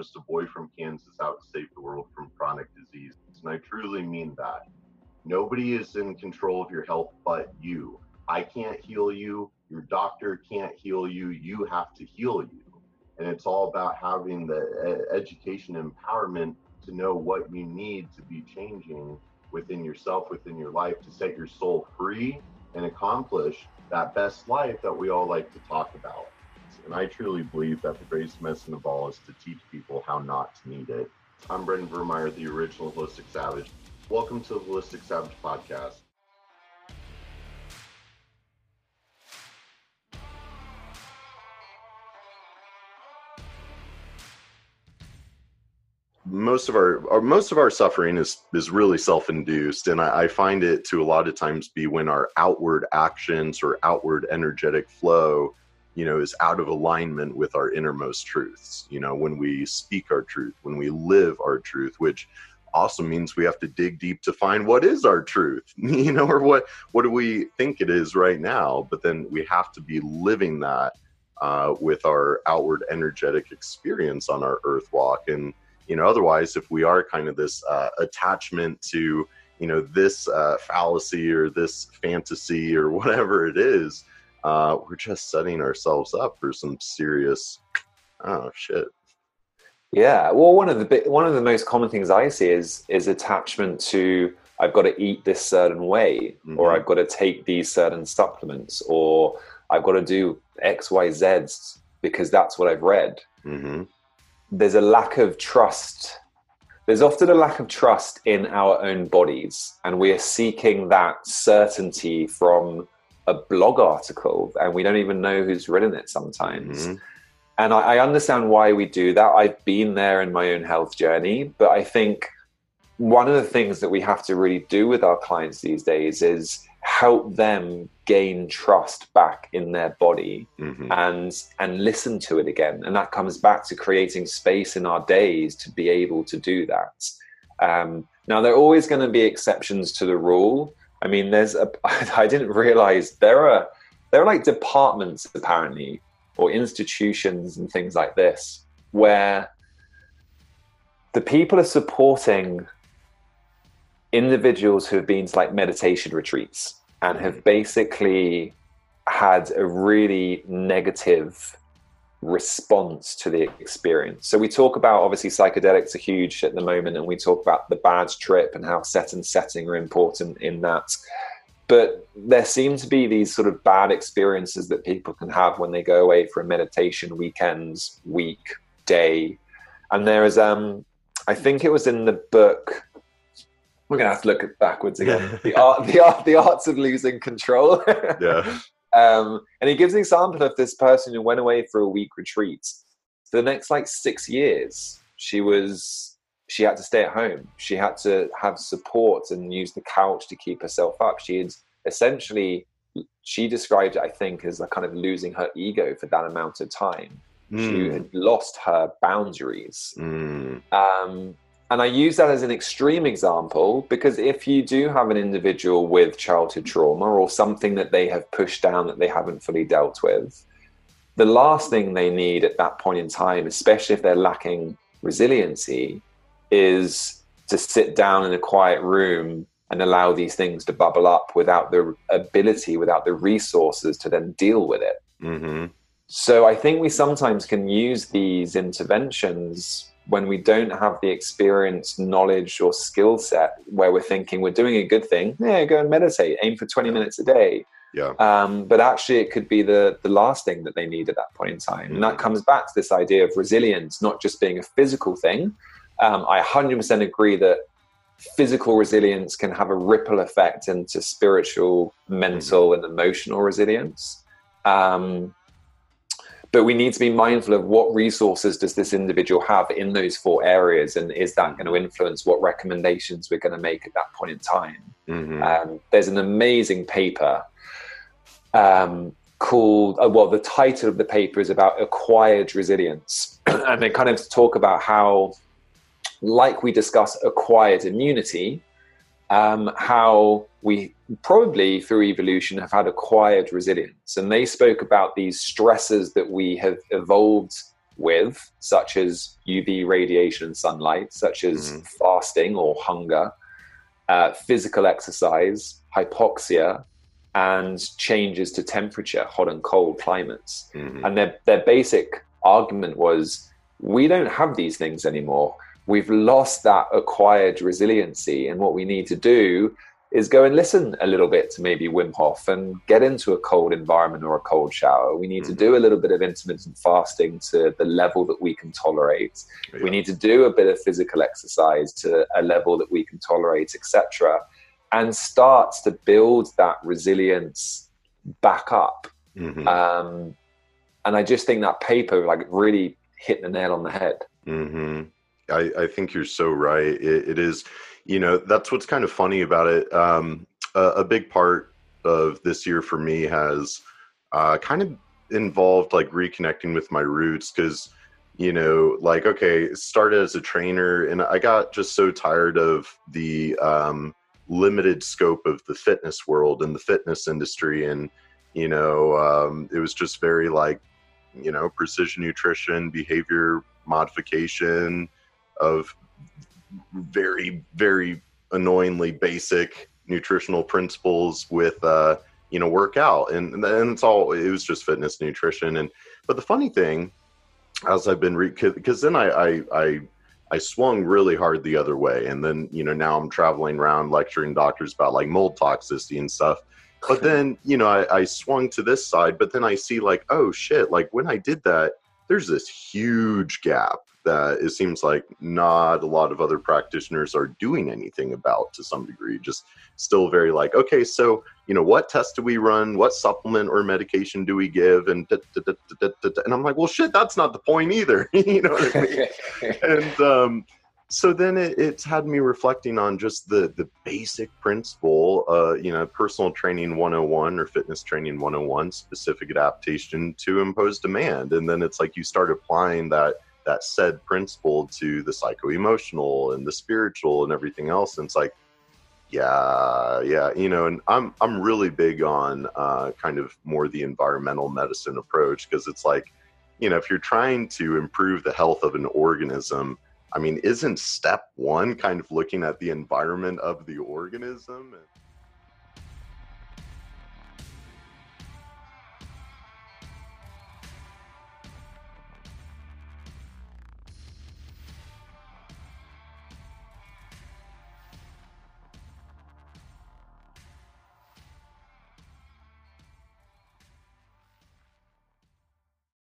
just a boy from Kansas out to save the world from chronic disease. And I truly mean that. Nobody is in control of your health but you. I can't heal you. Your doctor can't heal you. You have to heal you. And it's all about having the education empowerment to know what you need to be changing within yourself, within your life, to set your soul free and accomplish that best life that we all like to talk about. And I truly believe that the greatest medicine of all is to teach people how not to need it. I'm Brendan Vermeire, the original Holistic Savage. Welcome to the Holistic Savage podcast. most of our, our, most of our suffering is is really self-induced and I, I, find it to a lot of times be when our outward actions or outward energetic flow you know is out of alignment with our innermost truths. You know when we speak our truth when we live our truth which also means we have to dig deep to find what is our truth you know or what what do we think it is right now? But then we have to be living that uh, with our outward energetic experience on our earth walk. And you know otherwise if we are kind of this uh, attachment to you know this uh, fallacy or this fantasy or whatever it is uh, we're just setting ourselves up for some serious oh shit yeah well one of the big, one of the most common things i see is is attachment to i've got to eat this certain way mm-hmm. or i've got to take these certain supplements or i've got to do x y z's because that's what i've read mm-hmm there's a lack of trust. There's often a lack of trust in our own bodies, and we are seeking that certainty from a blog article, and we don't even know who's written it sometimes. Mm-hmm. And I, I understand why we do that. I've been there in my own health journey, but I think one of the things that we have to really do with our clients these days is help them gain trust back in their body mm-hmm. and and listen to it again and that comes back to creating space in our days to be able to do that um, now there are always going to be exceptions to the rule i mean there's a i didn't realize there are there are like departments apparently or institutions and things like this where the people are supporting individuals who have been to like meditation retreats and have mm. basically had a really negative response to the experience. So we talk about obviously psychedelics are huge at the moment, and we talk about the bad trip and how set and setting are important in that. But there seem to be these sort of bad experiences that people can have when they go away for a meditation weekends, week, day. And there is um I think it was in the book we're gonna have to look backwards again. the art, the art, the arts of losing control. yeah. Um, and he gives an example of this person who went away for a week retreat. For the next like six years, she was she had to stay at home. She had to have support and use the couch to keep herself up. She had essentially she described it, I think, as a kind of losing her ego for that amount of time. Mm. She hmm. had lost her boundaries. Mm. Um, and I use that as an extreme example because if you do have an individual with childhood trauma or something that they have pushed down that they haven't fully dealt with, the last thing they need at that point in time, especially if they're lacking resiliency, is to sit down in a quiet room and allow these things to bubble up without the ability, without the resources to then deal with it. Mm-hmm. So I think we sometimes can use these interventions when we don't have the experience, knowledge, or skill set where we're thinking we're doing a good thing, yeah, go and meditate, aim for 20 minutes a day. Yeah. Um, but actually, it could be the the last thing that they need at that point in time, mm-hmm. and that mm. comes back to this idea of resilience, not just being a physical thing. Um, I 100% agree that physical resilience can have a ripple effect into spiritual, mental, mm-hmm. and emotional resilience. Um, but we need to be mindful of what resources does this individual have in those four areas and is that going to influence what recommendations we're going to make at that point in time mm-hmm. um, there's an amazing paper um, called uh, well the title of the paper is about acquired resilience and they kind of talk about how like we discuss acquired immunity um, how we probably through evolution have had acquired resilience. And they spoke about these stresses that we have evolved with, such as UV radiation and sunlight, such as mm-hmm. fasting or hunger, uh, physical exercise, hypoxia, and changes to temperature, hot and cold climates. Mm-hmm. And their, their basic argument was we don't have these things anymore. We've lost that acquired resiliency. And what we need to do is go and listen a little bit to maybe Wim Hof and get into a cold environment or a cold shower. We need mm-hmm. to do a little bit of intermittent fasting to the level that we can tolerate. Yeah. We need to do a bit of physical exercise to a level that we can tolerate, etc. And start to build that resilience back up. Mm-hmm. Um, and I just think that paper like really hit the nail on the head. Mm-hmm. I, I, think you're so right. it, it is you know that's what's kind of funny about it um, a, a, big part of this year for me has uh, kind of involved like reconnecting with my roots because you know like okay started as a trainer and i got just so tired of the um, limited scope of the fitness world and the fitness industry and you know um, it was just very like you know precision nutrition behavior modification of very very annoyingly basic nutritional principles with uh you know workout. And then it's all it was just fitness nutrition. And but the funny thing as i've been because then I, I i i swung really hard the other way. And then you know now i'm traveling around lecturing doctors about like mold toxicity and stuff. But then you know I, I swung to this side but then i see like oh shit like when i did that there's this huge gap that it seems like not a lot of other practitioners are doing anything about to some degree just still very like okay so you know what test do we run? What supplement or medication do we give? and da, da, da, and i'm like well shit that's not the point either. You know what i mean? And um so then it, it's had me reflecting on just the the basic principle uh you know personal training 101 or fitness training 101 specific adaptation to impose demand. And then it's like you start applying that that SAID principle to the psycho-emotional and the spiritual and everything else. And it's like yeah yeah you know and i'm i'm really big on uh, kind of more the environmental medicine approach because it's like you know if you're trying to improve the health of an organism i mean isn't step one kind of looking at the environment of the organism